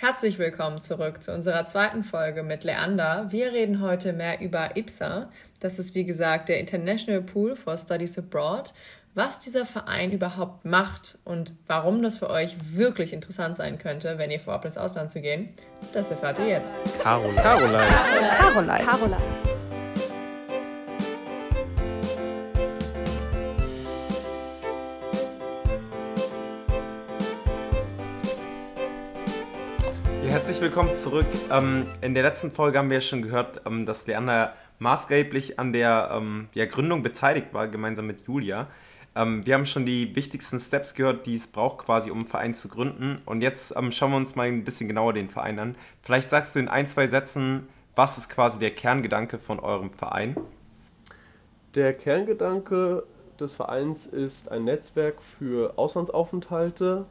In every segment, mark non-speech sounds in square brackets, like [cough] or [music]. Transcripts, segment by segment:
Herzlich willkommen zurück zu unserer zweiten Folge mit Leander. Wir reden heute mehr über IPSA. Das ist wie gesagt der International Pool for Studies Abroad. Was dieser Verein überhaupt macht und warum das für euch wirklich interessant sein könnte, wenn ihr vorhabt, ins Ausland zu gehen, das erfahrt ihr jetzt. Caroline. Caroline. Caroline. Caroline. herzlich willkommen zurück. Ähm, in der letzten Folge haben wir ja schon gehört, ähm, dass Leander maßgeblich an der ähm, ja, Gründung beteiligt war, gemeinsam mit Julia. Ähm, wir haben schon die wichtigsten Steps gehört, die es braucht, quasi, um einen Verein zu gründen. Und jetzt ähm, schauen wir uns mal ein bisschen genauer den Verein an. Vielleicht sagst du in ein, zwei Sätzen, was ist quasi der Kerngedanke von eurem Verein? Der Kerngedanke des Vereins ist ein Netzwerk für Auslandsaufenthalte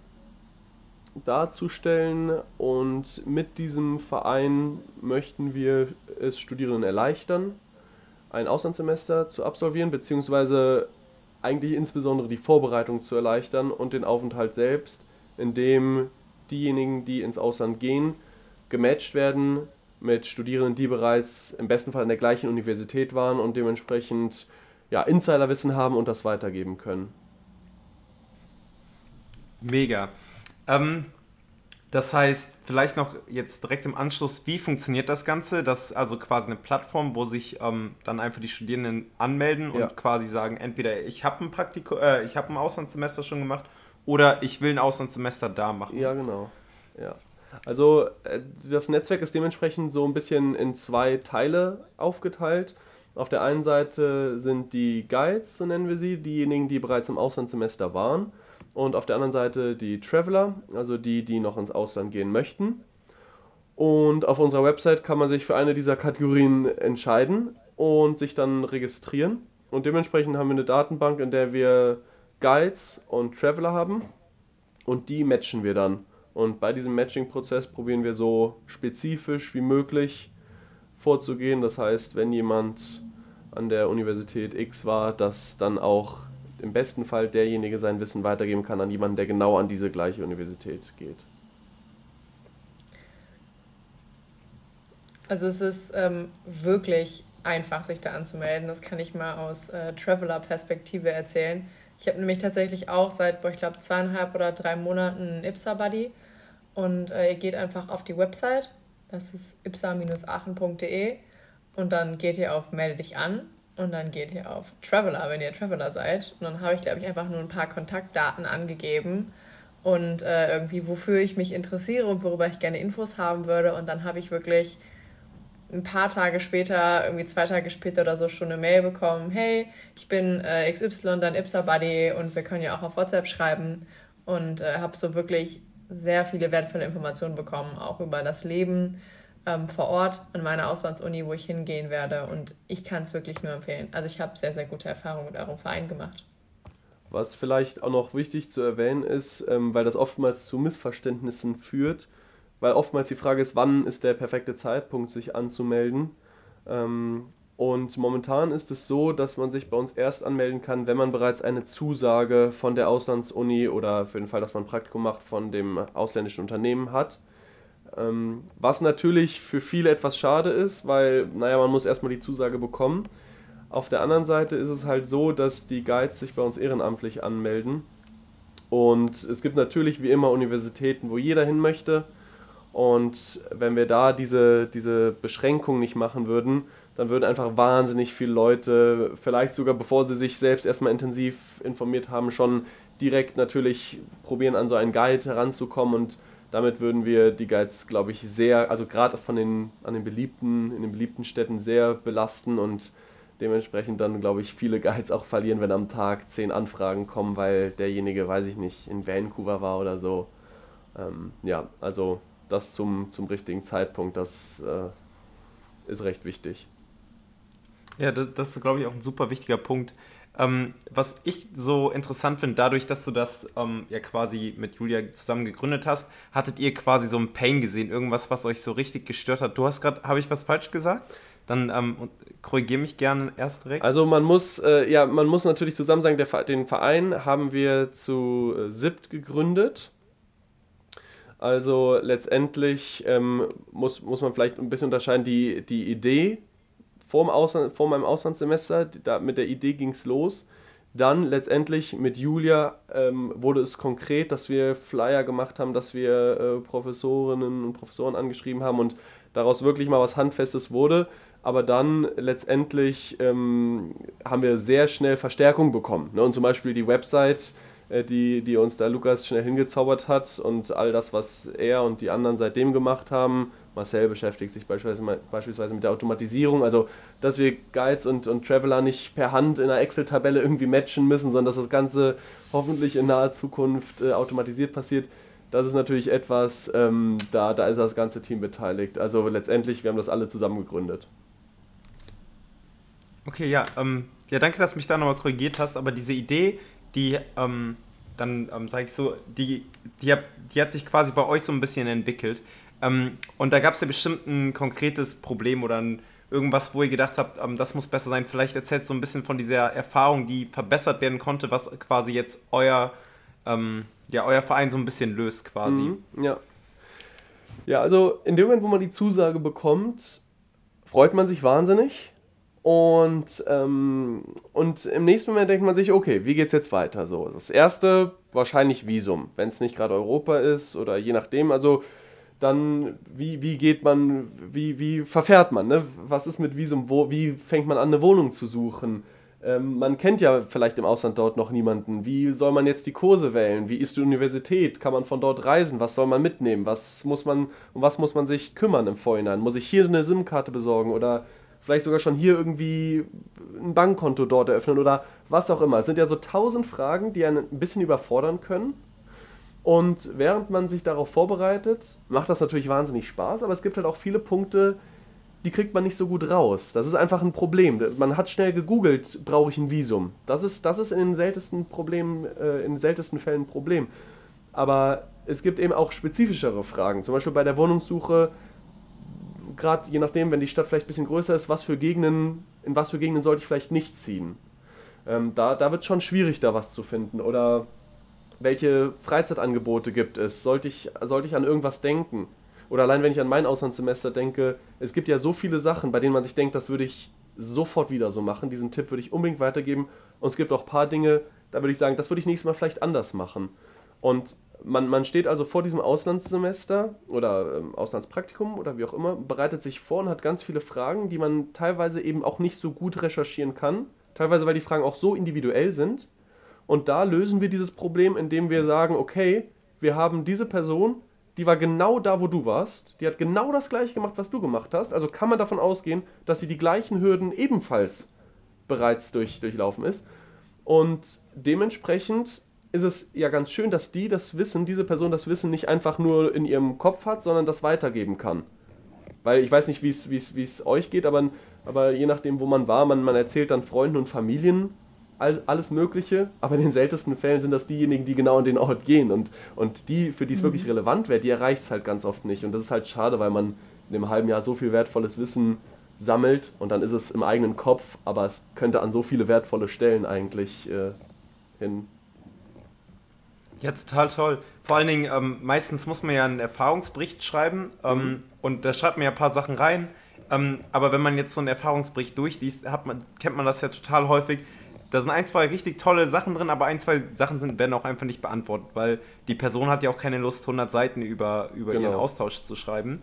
darzustellen und mit diesem Verein möchten wir es Studierenden erleichtern, ein Auslandssemester zu absolvieren, beziehungsweise eigentlich insbesondere die Vorbereitung zu erleichtern und den Aufenthalt selbst, indem diejenigen, die ins Ausland gehen, gematcht werden mit Studierenden, die bereits im besten Fall in der gleichen Universität waren und dementsprechend ja, Insiderwissen haben und das weitergeben können. Mega. Ähm, das heißt, vielleicht noch jetzt direkt im Anschluss, wie funktioniert das Ganze? Das ist also quasi eine Plattform, wo sich ähm, dann einfach die Studierenden anmelden und ja. quasi sagen, entweder ich habe ein Praktikum, äh, ich habe ein Auslandssemester schon gemacht oder ich will ein Auslandssemester da machen. Ja, genau. Ja. Also äh, das Netzwerk ist dementsprechend so ein bisschen in zwei Teile aufgeteilt. Auf der einen Seite sind die Guides, so nennen wir sie, diejenigen, die bereits im Auslandssemester waren und auf der anderen Seite die Traveler, also die, die noch ins Ausland gehen möchten. Und auf unserer Website kann man sich für eine dieser Kategorien entscheiden und sich dann registrieren. Und dementsprechend haben wir eine Datenbank, in der wir Guides und Traveler haben und die matchen wir dann. Und bei diesem Matching-Prozess probieren wir so spezifisch wie möglich vorzugehen. Das heißt, wenn jemand an der Universität X war, dass dann auch im besten Fall derjenige sein Wissen weitergeben kann an jemanden, der genau an diese gleiche Universität geht. Also es ist ähm, wirklich einfach, sich da anzumelden. Das kann ich mal aus äh, Traveler-Perspektive erzählen. Ich habe nämlich tatsächlich auch seit, boah, ich glaube, zweieinhalb oder drei Monaten einen IPSA-Buddy. Und äh, ihr geht einfach auf die Website, das ist ipsa-aachen.de und dann geht ihr auf Melde dich an und dann geht ihr auf Traveler, wenn ihr Traveler seid. Und dann habe ich, glaube ich, einfach nur ein paar Kontaktdaten angegeben und äh, irgendwie, wofür ich mich interessiere und worüber ich gerne Infos haben würde. Und dann habe ich wirklich ein paar Tage später, irgendwie zwei Tage später oder so, schon eine Mail bekommen: Hey, ich bin äh, XY, dein Ipsa-Buddy und wir können ja auch auf WhatsApp schreiben. Und äh, habe so wirklich sehr viele wertvolle Informationen bekommen, auch über das Leben ähm, vor Ort an meiner Auslandsuni, wo ich hingehen werde. Und ich kann es wirklich nur empfehlen. Also ich habe sehr, sehr gute Erfahrungen mit eurem Verein gemacht. Was vielleicht auch noch wichtig zu erwähnen ist, ähm, weil das oftmals zu Missverständnissen führt, weil oftmals die Frage ist, wann ist der perfekte Zeitpunkt, sich anzumelden. Ähm, und momentan ist es so, dass man sich bei uns erst anmelden kann, wenn man bereits eine Zusage von der Auslandsuni oder für den Fall, dass man ein Praktikum macht, von dem ausländischen Unternehmen hat. Ähm, was natürlich für viele etwas schade ist, weil, naja, man muss erstmal die Zusage bekommen. Auf der anderen Seite ist es halt so, dass die Guides sich bei uns ehrenamtlich anmelden. Und es gibt natürlich wie immer Universitäten, wo jeder hin möchte. Und wenn wir da diese, diese Beschränkung nicht machen würden, dann würden einfach wahnsinnig viele Leute, vielleicht sogar bevor sie sich selbst erstmal intensiv informiert haben, schon direkt natürlich probieren, an so einen Guide heranzukommen und damit würden wir die Guides, glaube ich, sehr, also gerade von den, an den beliebten, in den beliebten Städten sehr belasten und dementsprechend dann, glaube ich, viele Guides auch verlieren, wenn am Tag zehn Anfragen kommen, weil derjenige, weiß ich nicht, in Vancouver war oder so. Ähm, ja, also das zum, zum richtigen Zeitpunkt, das äh, ist recht wichtig. Ja, das, das ist, glaube ich, auch ein super wichtiger Punkt. Ähm, was ich so interessant finde, dadurch, dass du das ähm, ja quasi mit Julia zusammen gegründet hast, hattet ihr quasi so ein Pain gesehen, irgendwas, was euch so richtig gestört hat. Du hast gerade, habe ich was falsch gesagt? Dann ähm, korrigiere mich gerne erst direkt. Also man muss, äh, ja, man muss natürlich zusammen sagen, der, den Verein haben wir zu äh, SIPT gegründet. Also letztendlich ähm, muss, muss man vielleicht ein bisschen unterscheiden, die, die Idee vor, Ausland, vor meinem Auslandssemester, da, mit der Idee ging es los. Dann letztendlich mit Julia ähm, wurde es konkret, dass wir Flyer gemacht haben, dass wir äh, Professorinnen und Professoren angeschrieben haben und daraus wirklich mal was Handfestes wurde. Aber dann letztendlich ähm, haben wir sehr schnell Verstärkung bekommen. Ne? Und zum Beispiel die Website äh, die, die uns da Lukas schnell hingezaubert hat und all das, was er und die anderen seitdem gemacht haben. Marcel beschäftigt sich beispielsweise, beispielsweise mit der Automatisierung, also dass wir Guides und, und Traveler nicht per Hand in einer Excel-Tabelle irgendwie matchen müssen, sondern dass das Ganze hoffentlich in naher Zukunft äh, automatisiert passiert. Das ist natürlich etwas, ähm, da, da ist das ganze Team beteiligt. Also letztendlich, wir haben das alle zusammen gegründet. Okay, ja, ähm, ja, danke, dass du mich da nochmal korrigiert hast, aber diese Idee, die, ähm, dann ähm, sage ich so, die, die, die hat sich quasi bei euch so ein bisschen entwickelt. Ähm, und da gab es ja bestimmt ein konkretes Problem oder ein, irgendwas, wo ihr gedacht habt, ähm, das muss besser sein. Vielleicht erzählst du ein bisschen von dieser Erfahrung, die verbessert werden konnte, was quasi jetzt euer, ähm, ja, euer Verein so ein bisschen löst quasi. Mhm, ja. Ja, also in dem Moment, wo man die Zusage bekommt, freut man sich wahnsinnig. Und, ähm, und im nächsten Moment denkt man sich, okay, wie geht's jetzt weiter? So, das erste wahrscheinlich Visum, wenn es nicht gerade Europa ist oder je nachdem. Also dann, wie, wie geht man, wie, wie verfährt man? Ne? Was ist mit Visum? Wo, wie fängt man an, eine Wohnung zu suchen? Ähm, man kennt ja vielleicht im Ausland dort noch niemanden. Wie soll man jetzt die Kurse wählen? Wie ist die Universität? Kann man von dort reisen? Was soll man mitnehmen? Was muss man, um was muss man sich kümmern im Vorhinein? Muss ich hier eine SIM-Karte besorgen oder vielleicht sogar schon hier irgendwie ein Bankkonto dort eröffnen oder was auch immer. Es sind ja so tausend Fragen, die einen ein bisschen überfordern können. Und während man sich darauf vorbereitet, macht das natürlich wahnsinnig Spaß, aber es gibt halt auch viele Punkte, die kriegt man nicht so gut raus. Das ist einfach ein Problem. Man hat schnell gegoogelt, brauche ich ein Visum. Das ist, das ist in den seltensten Problemen, äh, in den seltensten Fällen ein Problem. Aber es gibt eben auch spezifischere Fragen. Zum Beispiel bei der Wohnungssuche gerade je nachdem, wenn die Stadt vielleicht ein bisschen größer ist, was für Gegenden, in was für Gegenden sollte ich vielleicht nicht ziehen. Ähm, da da wird es schon schwierig, da was zu finden. Oder welche Freizeitangebote gibt es? Sollte ich, sollte ich an irgendwas denken? Oder allein wenn ich an mein Auslandssemester denke, es gibt ja so viele Sachen, bei denen man sich denkt, das würde ich sofort wieder so machen. Diesen Tipp würde ich unbedingt weitergeben. Und es gibt auch ein paar Dinge, da würde ich sagen, das würde ich nächstes Mal vielleicht anders machen. Und man, man steht also vor diesem Auslandssemester oder ähm, Auslandspraktikum oder wie auch immer, bereitet sich vor und hat ganz viele Fragen, die man teilweise eben auch nicht so gut recherchieren kann. Teilweise, weil die Fragen auch so individuell sind. Und da lösen wir dieses Problem, indem wir sagen, okay, wir haben diese Person, die war genau da, wo du warst, die hat genau das gleiche gemacht, was du gemacht hast. Also kann man davon ausgehen, dass sie die gleichen Hürden ebenfalls bereits durch, durchlaufen ist. Und dementsprechend ist es ja ganz schön, dass die das Wissen, diese Person das Wissen nicht einfach nur in ihrem Kopf hat, sondern das weitergeben kann. Weil ich weiß nicht, wie es euch geht, aber, aber je nachdem, wo man war, man, man erzählt dann Freunden und Familien alles Mögliche, aber in den seltensten Fällen sind das diejenigen, die genau an den Ort gehen. Und, und die, für die es mhm. wirklich relevant wäre, die erreicht es halt ganz oft nicht. Und das ist halt schade, weil man in einem halben Jahr so viel wertvolles Wissen sammelt und dann ist es im eigenen Kopf, aber es könnte an so viele wertvolle Stellen eigentlich äh, hin ja, total toll. Vor allen Dingen, ähm, meistens muss man ja einen Erfahrungsbericht schreiben ähm, mhm. und da schreibt man ja ein paar Sachen rein. Ähm, aber wenn man jetzt so einen Erfahrungsbericht durchliest, man, kennt man das ja total häufig. Da sind ein, zwei richtig tolle Sachen drin, aber ein, zwei Sachen sind, werden auch einfach nicht beantwortet, weil die Person hat ja auch keine Lust, 100 Seiten über, über genau. ihren Austausch zu schreiben.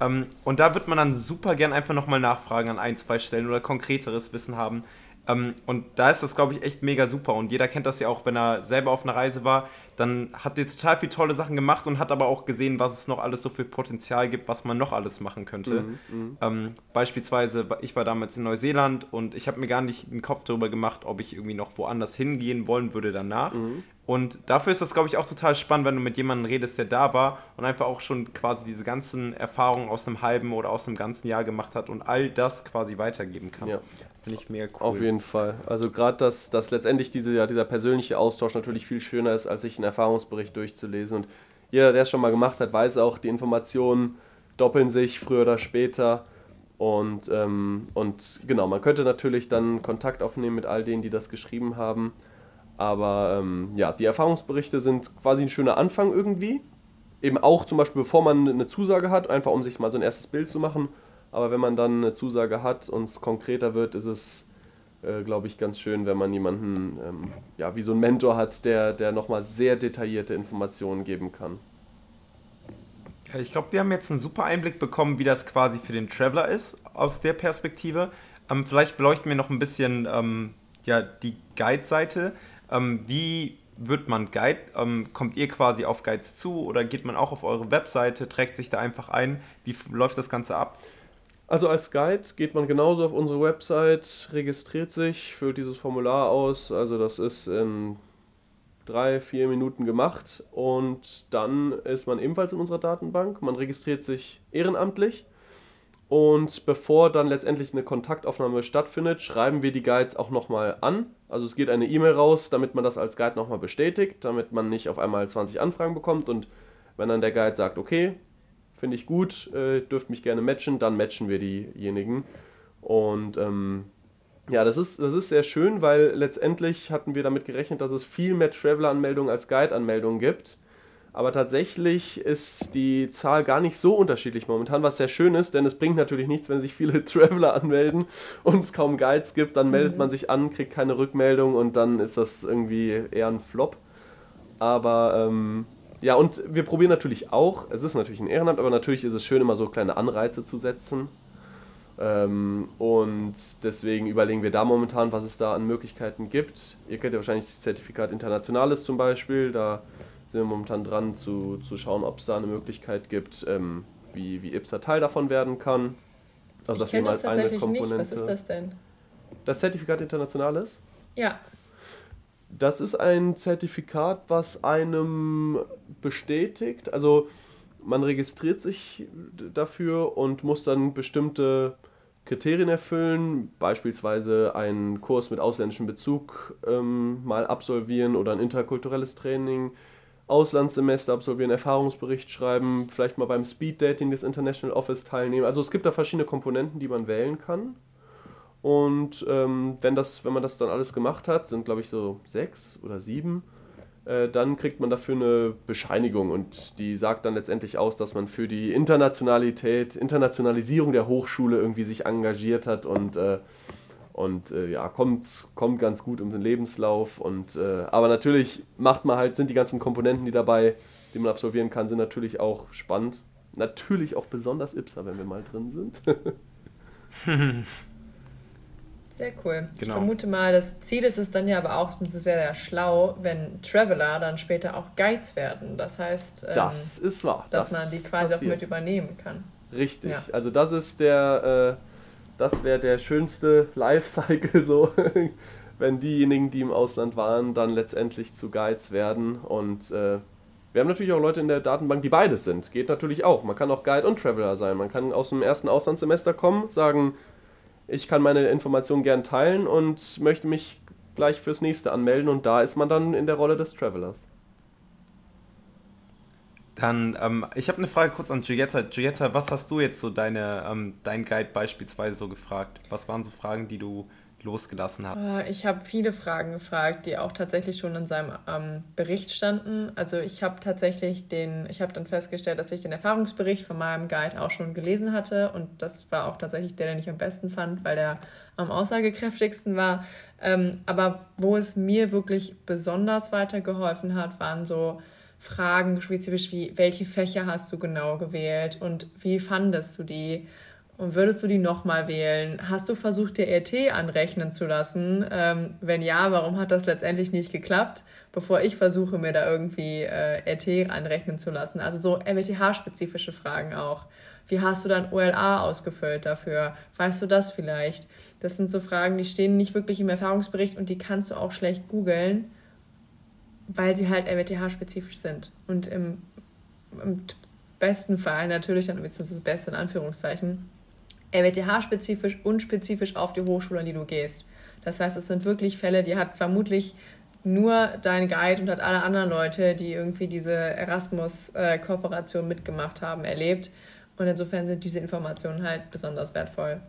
Ähm, und da wird man dann super gern einfach nochmal nachfragen an ein, zwei Stellen oder konkreteres Wissen haben. Ähm, und da ist das, glaube ich, echt mega super. Und jeder kennt das ja auch, wenn er selber auf einer Reise war dann hat er total viele tolle Sachen gemacht und hat aber auch gesehen, was es noch alles so viel Potenzial gibt, was man noch alles machen könnte. Mhm, mhm. ähm, beispielsweise, ich war damals in Neuseeland und ich habe mir gar nicht den Kopf darüber gemacht, ob ich irgendwie noch woanders hingehen wollen würde danach. Mhm. Und dafür ist das, glaube ich, auch total spannend, wenn du mit jemandem redest, der da war und einfach auch schon quasi diese ganzen Erfahrungen aus einem halben oder aus einem ganzen Jahr gemacht hat und all das quasi weitergeben kann. Ja. Finde ich mega cool. Auf jeden Fall. Also gerade, dass, dass letztendlich diese, dieser persönliche Austausch natürlich viel schöner ist, als sich einen Erfahrungsbericht durchzulesen. Und jeder, der es schon mal gemacht hat, weiß auch, die Informationen doppeln sich früher oder später. Und, ähm, und genau, man könnte natürlich dann Kontakt aufnehmen mit all denen, die das geschrieben haben. Aber ähm, ja, die Erfahrungsberichte sind quasi ein schöner Anfang irgendwie. eben auch zum Beispiel, bevor man eine Zusage hat, einfach um sich mal so ein erstes Bild zu machen. Aber wenn man dann eine Zusage hat und es konkreter wird, ist es, äh, glaube ich, ganz schön, wenn man jemanden, ähm, ja, wie so ein Mentor hat, der, der nochmal sehr detaillierte Informationen geben kann. Ich glaube, wir haben jetzt einen super Einblick bekommen, wie das quasi für den Traveler ist, aus der Perspektive. Ähm, vielleicht beleuchten wir noch ein bisschen ähm, ja, die Guide-Seite. Ähm, wie wird man Guide? Ähm, kommt ihr quasi auf Guides zu oder geht man auch auf eure Webseite, trägt sich da einfach ein? Wie läuft das Ganze ab? Also als Guide geht man genauso auf unsere Website, registriert sich, füllt dieses Formular aus. Also das ist in drei, vier Minuten gemacht und dann ist man ebenfalls in unserer Datenbank. Man registriert sich ehrenamtlich und bevor dann letztendlich eine Kontaktaufnahme stattfindet, schreiben wir die Guides auch nochmal an. Also es geht eine E-Mail raus, damit man das als Guide nochmal bestätigt, damit man nicht auf einmal 20 Anfragen bekommt. Und wenn dann der Guide sagt, okay, finde ich gut, äh, dürft mich gerne matchen, dann matchen wir diejenigen. Und ähm, ja, das ist, das ist sehr schön, weil letztendlich hatten wir damit gerechnet, dass es viel mehr Traveler-Anmeldungen als Guide-Anmeldungen gibt. Aber tatsächlich ist die Zahl gar nicht so unterschiedlich momentan, was sehr schön ist, denn es bringt natürlich nichts, wenn sich viele [laughs] Traveler anmelden und es kaum Guides gibt. Dann meldet mhm. man sich an, kriegt keine Rückmeldung und dann ist das irgendwie eher ein Flop. Aber ähm, ja, und wir probieren natürlich auch, es ist natürlich ein Ehrenamt, aber natürlich ist es schön, immer so kleine Anreize zu setzen. Ähm, und deswegen überlegen wir da momentan, was es da an Möglichkeiten gibt. Ihr kennt ja wahrscheinlich das Zertifikat Internationales zum Beispiel, da sind wir momentan dran zu, zu schauen, ob es da eine Möglichkeit gibt, ähm, wie, wie IPSA Teil davon werden kann. Also ich das halt tatsächlich eine Komponente. Nicht. Was ist das denn? Das Zertifikat Internationales? Ja. Das ist ein Zertifikat, was einem bestätigt, also man registriert sich dafür und muss dann bestimmte Kriterien erfüllen, beispielsweise einen Kurs mit ausländischem Bezug ähm, mal absolvieren oder ein interkulturelles Training, Auslandssemester absolvieren, Erfahrungsbericht schreiben, vielleicht mal beim Speed Dating des International Office teilnehmen. Also es gibt da verschiedene Komponenten, die man wählen kann. Und ähm, wenn, das, wenn man das dann alles gemacht hat, sind glaube ich so sechs oder sieben, äh, dann kriegt man dafür eine Bescheinigung und die sagt dann letztendlich aus, dass man für die Internationalität, Internationalisierung der Hochschule irgendwie sich engagiert hat und äh, und äh, ja, kommt, kommt ganz gut um den Lebenslauf. Und, äh, aber natürlich macht man halt, sind die ganzen Komponenten, die dabei, die man absolvieren kann, sind natürlich auch spannend. Natürlich auch besonders IPSA, wenn wir mal drin sind. [laughs] Sehr cool. Genau. Ich vermute mal, das Ziel ist es dann ja aber auch, es wäre ja schlau, wenn Traveler dann später auch Guides werden. Das heißt, ähm, das ist wahr. dass das man die quasi passiert. auch mit übernehmen kann. Richtig. Ja. Also das ist der, äh, das wäre der schönste Lifecycle so, [laughs] wenn diejenigen, die im Ausland waren, dann letztendlich zu Guides werden. Und äh, wir haben natürlich auch Leute in der Datenbank, die beides sind. Geht natürlich auch. Man kann auch Guide und Traveler sein. Man kann aus dem ersten Auslandssemester kommen, sagen, ich kann meine Informationen gern teilen und möchte mich gleich fürs nächste anmelden. Und da ist man dann in der Rolle des Travelers. Dann, ähm, ich habe eine Frage kurz an Giulietta. Giulietta, was hast du jetzt so deine, ähm, dein Guide beispielsweise so gefragt? Was waren so Fragen, die du losgelassen hast? Äh, ich habe viele Fragen gefragt, die auch tatsächlich schon in seinem ähm, Bericht standen. Also ich habe tatsächlich den, ich habe dann festgestellt, dass ich den Erfahrungsbericht von meinem Guide auch schon gelesen hatte und das war auch tatsächlich der, den ich am besten fand, weil der am aussagekräftigsten war. Ähm, aber wo es mir wirklich besonders weitergeholfen hat, waren so Fragen spezifisch wie, welche Fächer hast du genau gewählt und wie fandest du die? Und würdest du die nochmal wählen? Hast du versucht, dir RT anrechnen zu lassen? Ähm, wenn ja, warum hat das letztendlich nicht geklappt, bevor ich versuche, mir da irgendwie äh, RT anrechnen zu lassen? Also so RWTH-spezifische Fragen auch. Wie hast du dein OLA ausgefüllt dafür? Weißt du das vielleicht? Das sind so Fragen, die stehen nicht wirklich im Erfahrungsbericht und die kannst du auch schlecht googeln weil sie halt RWTH-spezifisch sind. Und im, im, besten Fall natürlich, dann ist das Beste in Anführungszeichen, RWTH-spezifisch und spezifisch auf die Hochschule, an die du gehst. Das heißt, es sind wirklich Fälle, die hat vermutlich nur dein Guide und hat alle anderen Leute, die irgendwie diese Erasmus-Kooperation mitgemacht haben, erlebt. Und insofern sind diese Informationen halt besonders wertvoll.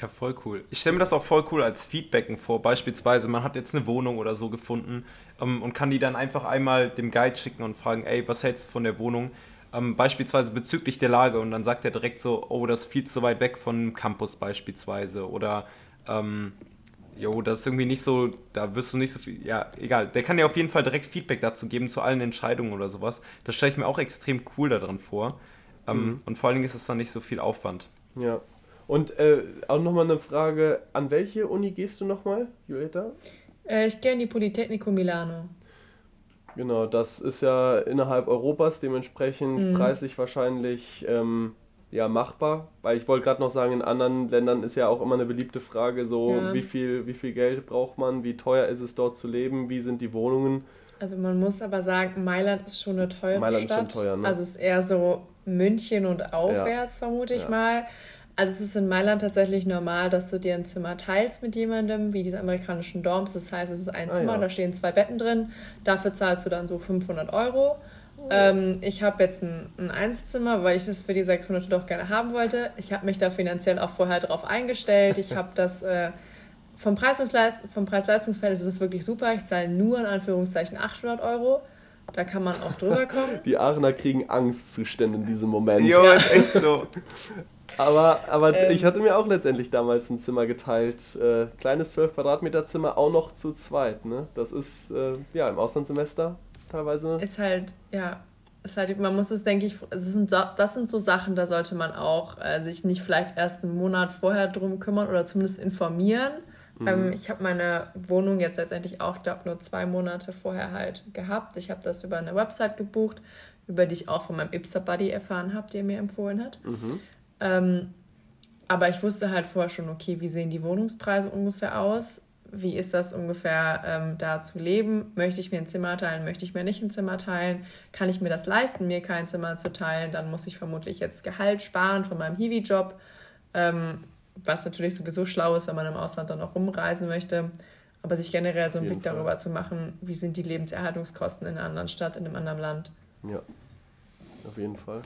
Ja, voll cool. Ich stelle mir das auch voll cool als Feedbacken vor. Beispielsweise, man hat jetzt eine Wohnung oder so gefunden ähm, und kann die dann einfach einmal dem Guide schicken und fragen, ey, was hältst du von der Wohnung? Ähm, beispielsweise bezüglich der Lage und dann sagt er direkt so, oh, das ist viel zu weit weg von Campus beispielsweise oder ähm, jo, das ist irgendwie nicht so, da wirst du nicht so viel, ja, egal. Der kann dir auf jeden Fall direkt Feedback dazu geben zu allen Entscheidungen oder sowas. Das stelle ich mir auch extrem cool daran vor. Ähm, mhm. Und vor allen Dingen ist es dann nicht so viel Aufwand. Ja. Und äh, auch nochmal eine Frage, an welche Uni gehst du nochmal, Julieta? Äh, ich gehe in die Politecnico Milano. Genau, das ist ja innerhalb Europas dementsprechend mhm. preislich wahrscheinlich ähm, ja, machbar. Weil ich wollte gerade noch sagen, in anderen Ländern ist ja auch immer eine beliebte Frage, so ja. wie, viel, wie viel Geld braucht man, wie teuer ist es dort zu leben, wie sind die Wohnungen. Also man muss aber sagen, Mailand ist schon eine teure Mailand Stadt. Ist schon teuer, ne? Also es ist eher so München und aufwärts, ja. vermute ich ja. mal. Also es ist in Mailand tatsächlich normal, dass du dir ein Zimmer teilst mit jemandem, wie diese amerikanischen Dorms. Das heißt, es ist ein ah, Zimmer, ja. da stehen zwei Betten drin. Dafür zahlst du dann so 500 Euro. Oh. Ähm, ich habe jetzt ein, ein Einzelzimmer, weil ich das für die 600 doch gerne haben wollte. Ich habe mich da finanziell auch vorher drauf eingestellt. Ich [laughs] habe das äh, vom, Preis-Leist vom Preis-Leistungsverhältnis ist es wirklich super. Ich zahle nur in Anführungszeichen 800 Euro. Da kann man auch drüber kommen. [laughs] Die Aachener kriegen Angstzustände in diesem Moment. Jo, ist echt so. [laughs] Aber, aber ähm, ich hatte mir auch letztendlich damals ein Zimmer geteilt. Äh, kleines 12 Quadratmeter Zimmer, auch noch zu zweit. Ne? Das ist äh, ja im Auslandssemester teilweise. Ist halt, ja, ist halt, man muss es, denke ich, das sind, so, das sind so Sachen, da sollte man auch äh, sich nicht vielleicht erst einen Monat vorher drum kümmern oder zumindest informieren. Mhm. Ähm, ich habe meine Wohnung jetzt letztendlich auch, glaube nur zwei Monate vorher halt gehabt. Ich habe das über eine Website gebucht, über die ich auch von meinem Ipsa Buddy erfahren habe, der mir empfohlen hat. Mhm. Ähm, aber ich wusste halt vorher schon, okay, wie sehen die Wohnungspreise ungefähr aus? Wie ist das ungefähr ähm, da zu leben? Möchte ich mir ein Zimmer teilen? Möchte ich mir nicht ein Zimmer teilen? Kann ich mir das leisten, mir kein Zimmer zu teilen? Dann muss ich vermutlich jetzt Gehalt sparen von meinem Hiwi-Job, ähm, was natürlich sowieso schlau ist, wenn man im Ausland dann auch rumreisen möchte. Aber sich generell so einen Blick Fall. darüber zu machen, wie sind die Lebenserhaltungskosten in einer anderen Stadt, in einem anderen Land. Ja, auf jeden Fall.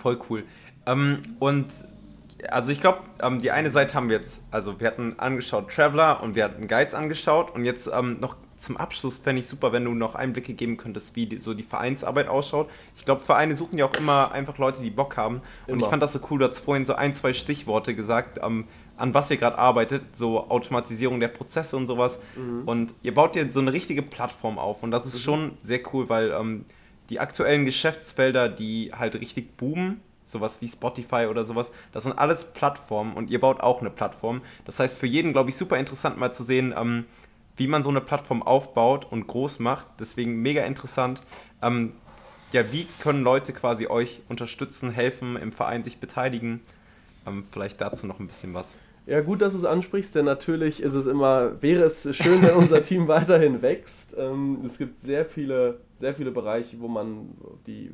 Voll cool. Ähm, und also ich glaube, ähm, die eine Seite haben wir jetzt, also wir hatten angeschaut Traveler und wir hatten Guides angeschaut und jetzt ähm, noch zum Abschluss fände ich super, wenn du noch Einblicke geben könntest, wie die, so die Vereinsarbeit ausschaut. Ich glaube, Vereine suchen ja auch immer einfach Leute, die Bock haben. Immer. Und ich fand das so cool, du hast vorhin so ein, zwei Stichworte gesagt, ähm, an was ihr gerade arbeitet, so Automatisierung der Prozesse und sowas. Mhm. Und ihr baut dir so eine richtige Plattform auf und das ist mhm. schon sehr cool, weil ähm, die aktuellen Geschäftsfelder, die halt richtig boomen, sowas wie Spotify oder sowas, das sind alles Plattformen und ihr baut auch eine Plattform. Das heißt, für jeden, glaube ich, super interessant mal zu sehen, ähm, wie man so eine Plattform aufbaut und groß macht. Deswegen mega interessant. Ähm, ja, wie können Leute quasi euch unterstützen, helfen, im Verein sich beteiligen? Ähm, vielleicht dazu noch ein bisschen was. Ja, gut, dass du es ansprichst, denn natürlich ist es immer, wäre es schön, wenn unser Team [laughs] weiterhin wächst. Ähm, es gibt sehr viele, sehr viele Bereiche, wo man die,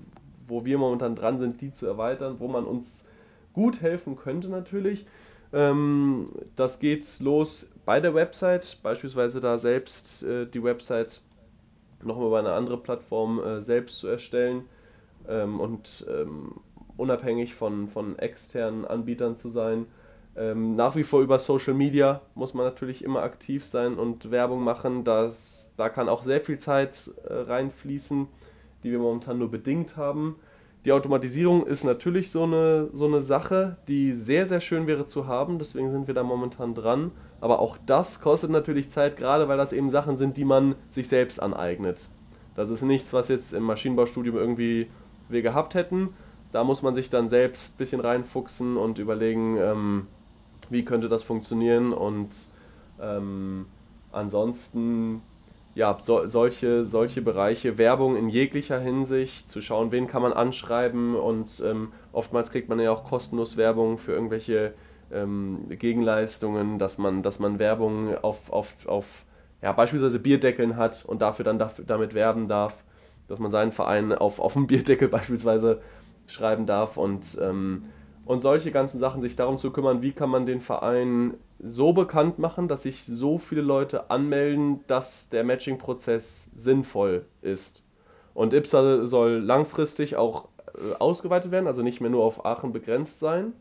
wo wir momentan dran sind, die zu erweitern, wo man uns gut helfen könnte natürlich. Ähm, das geht los bei der Website, beispielsweise da selbst äh, die Website nochmal über eine andere Plattform äh, selbst zu erstellen ähm, und ähm, unabhängig von, von externen Anbietern zu sein ähm, nach wie vor über Social Media muss man natürlich immer aktiv sein und Werbung machen. Das, da kann auch sehr viel Zeit äh, reinfließen, die wir momentan nur bedingt haben. Die Automatisierung ist natürlich so eine, so eine Sache, die sehr, sehr schön wäre zu haben. Deswegen sind wir da momentan dran. Aber auch das kostet natürlich Zeit, gerade weil das eben Sachen sind, die man sich selbst aneignet. Das ist nichts, was jetzt im Maschinenbaustudium irgendwie wir gehabt hätten. Da muss man sich dann selbst ein bisschen reinfuchsen und überlegen, ähm, wie könnte das funktionieren und ähm, ansonsten ja, so, solche, solche Bereiche, Werbung in jeglicher Hinsicht, zu schauen, wen kann man anschreiben und ähm, oftmals kriegt man ja auch kostenlos Werbung für irgendwelche ähm, Gegenleistungen, dass man, dass man Werbung auf, auf, auf ja, beispielsweise Bierdeckeln hat und dafür dann dafür, damit werben darf, dass man seinen Verein auf, auf dem Bierdeckel [laughs] beispielsweise schreiben darf und ähm, und solche ganzen Sachen, sich darum zu kümmern, wie kann man den Verein so bekannt machen, dass sich so viele Leute anmelden, dass der Matching-Prozess sinnvoll ist. Und IPSA soll langfristig auch äh, ausgeweitet werden, also nicht mehr nur auf Aachen begrenzt sein.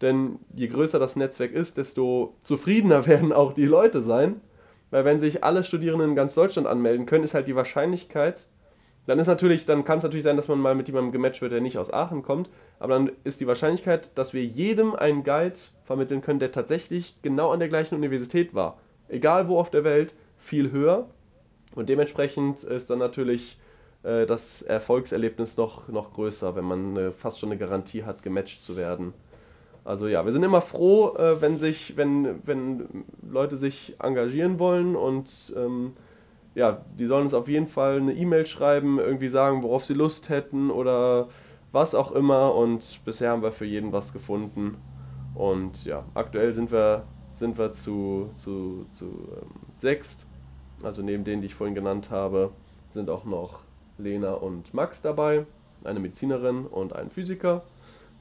Denn je größer das Netzwerk ist, desto zufriedener [laughs] werden auch die Leute sein. Weil wenn sich alle Studierenden in ganz Deutschland anmelden können, ist halt die Wahrscheinlichkeit, dann ist natürlich, dann kann es natürlich sein, dass man mal mit jemandem gematcht wird, der nicht aus Aachen kommt. Aber dann ist die Wahrscheinlichkeit, dass wir jedem einen Guide vermitteln können, der tatsächlich genau an der gleichen Universität war. Egal wo auf der Welt, viel höher. Und dementsprechend ist dann natürlich äh, das Erfolgserlebnis noch, noch größer, wenn man äh, fast schon eine Garantie hat, gematcht zu werden. Also ja, wir sind immer froh, äh, wenn sich, wenn, wenn Leute sich engagieren wollen und ähm, ja, die sollen uns auf jeden Fall eine E-Mail schreiben, irgendwie sagen, worauf sie Lust hätten oder was auch immer. Und bisher haben wir für jeden was gefunden. Und ja, aktuell sind wir, sind wir zu, zu, zu ähm, sechst. Also neben denen, die ich vorhin genannt habe, sind auch noch Lena und Max dabei, eine Medizinerin und ein Physiker,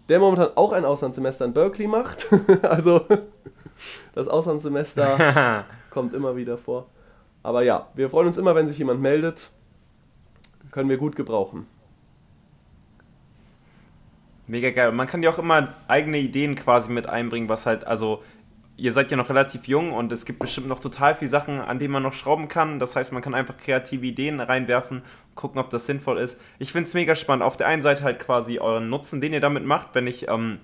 der momentan auch ein Auslandssemester in Berkeley macht. [laughs] also [laughs] das Auslandssemester [laughs] kommt immer wieder vor. Aber ja, wir freuen uns immer, wenn sich jemand meldet. Können wir gut gebrauchen. Mega geil. Und man kann ja auch immer eigene Ideen quasi mit einbringen, was halt, also ihr seid ja noch relativ jung und es gibt bestimmt noch total viele Sachen, an denen man noch schrauben kann. Das heißt, man kann einfach kreative Ideen reinwerfen, gucken, ob das sinnvoll ist. Ich finde es mega spannend. Auf der einen Seite halt quasi euren Nutzen, den ihr damit macht. Wenn ich ähm,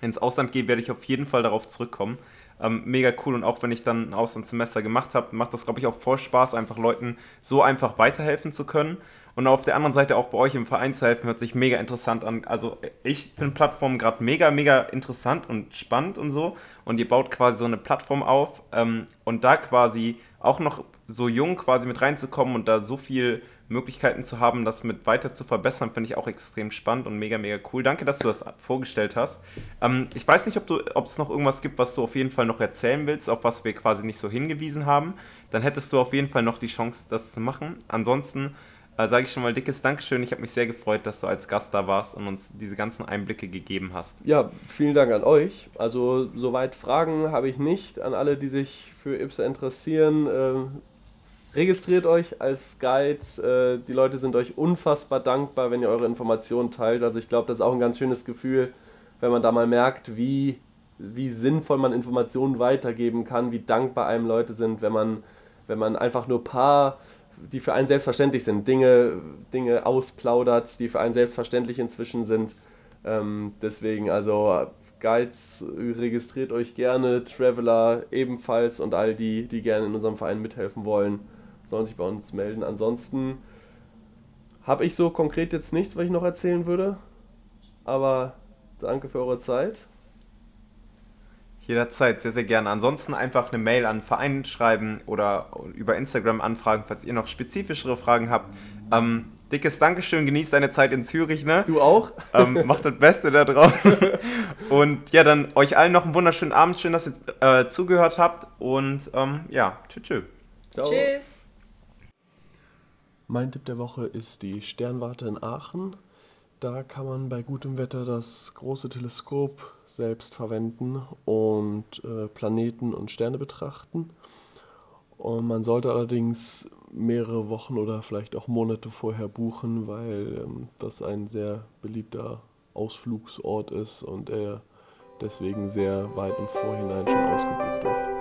ins Ausland gehe, werde ich auf jeden Fall darauf zurückkommen. Ähm, mega cool und auch wenn ich dann ein Auslandssemester gemacht habe, macht das, glaube ich, auch voll Spaß, einfach Leuten so einfach weiterhelfen zu können. Und auf der anderen Seite auch bei euch im Verein zu helfen, hört sich mega interessant an. Also ich finde Plattformen gerade mega, mega interessant und spannend und so. Und ihr baut quasi so eine Plattform auf ähm, und da quasi auch noch so jung quasi mit reinzukommen und da so viel Möglichkeiten zu haben, das mit weiter zu verbessern, finde ich auch extrem spannend und mega, mega cool. Danke, dass du das vorgestellt hast. Ähm, ich weiß nicht, ob, es noch irgendwas gibt, was du auf jeden Fall noch erzählen willst, auf was wir quasi nicht so hingewiesen haben. Dann hättest du auf jeden Fall noch die Chance, das zu machen. Ansonsten äh, sage ich schon mal dickes Dankeschön. Ich habe mich sehr gefreut, dass du als Gast da warst und uns diese ganzen Einblicke gegeben hast. Ja, vielen Dank an euch. Also soweit Fragen habe ich nicht. An alle, die sich für IPSA interessieren, äh, registriert euch als Guide. Äh, die Leute sind euch unfassbar dankbar, wenn ihr eure Informationen teilt. Also ich glaube, das ist auch ein ganz schönes Gefühl, wenn man da mal merkt, wie, wie sinnvoll man Informationen weitergeben kann, wie dankbar einem Leute sind, wenn man, wenn man einfach nur paar die für einen selbstverständlich sind, Dinge, Dinge ausplaudert, die für einen selbstverständlich inzwischen sind. Ähm, deswegen, also Guides, registriert euch gerne, Traveler ebenfalls und all die, die gerne in unserem Verein mithelfen wollen, sollen sich bei uns melden. Ansonsten habe ich so konkret jetzt nichts, was ich noch erzählen würde, aber danke für eure Zeit. Jederzeit, sehr, sehr gerne. Ansonsten einfach eine Mail an den Verein schreiben oder über Instagram anfragen, falls ihr noch spezifischere Fragen habt. Ähm, dickes Dankeschön, genießt deine Zeit in Zürich, ne? Du auch? Ähm, macht das Beste da draußen. [laughs] Und ja, dann euch allen noch einen wunderschönen Abend. Schön, dass ihr äh, zugehört habt. Und ähm, ja, tschüss. Tschüss. Tschüss. Mein Tipp der Woche ist die Sternwarte in Aachen. Da kann man bei gutem Wetter das große Teleskop selbst verwenden und äh, Planeten und Sterne betrachten. Und man sollte allerdings mehrere Wochen oder vielleicht auch Monate vorher buchen, weil ähm, das ein sehr beliebter Ausflugsort ist und er deswegen sehr weit im Vorhinein schon ausgebucht ist.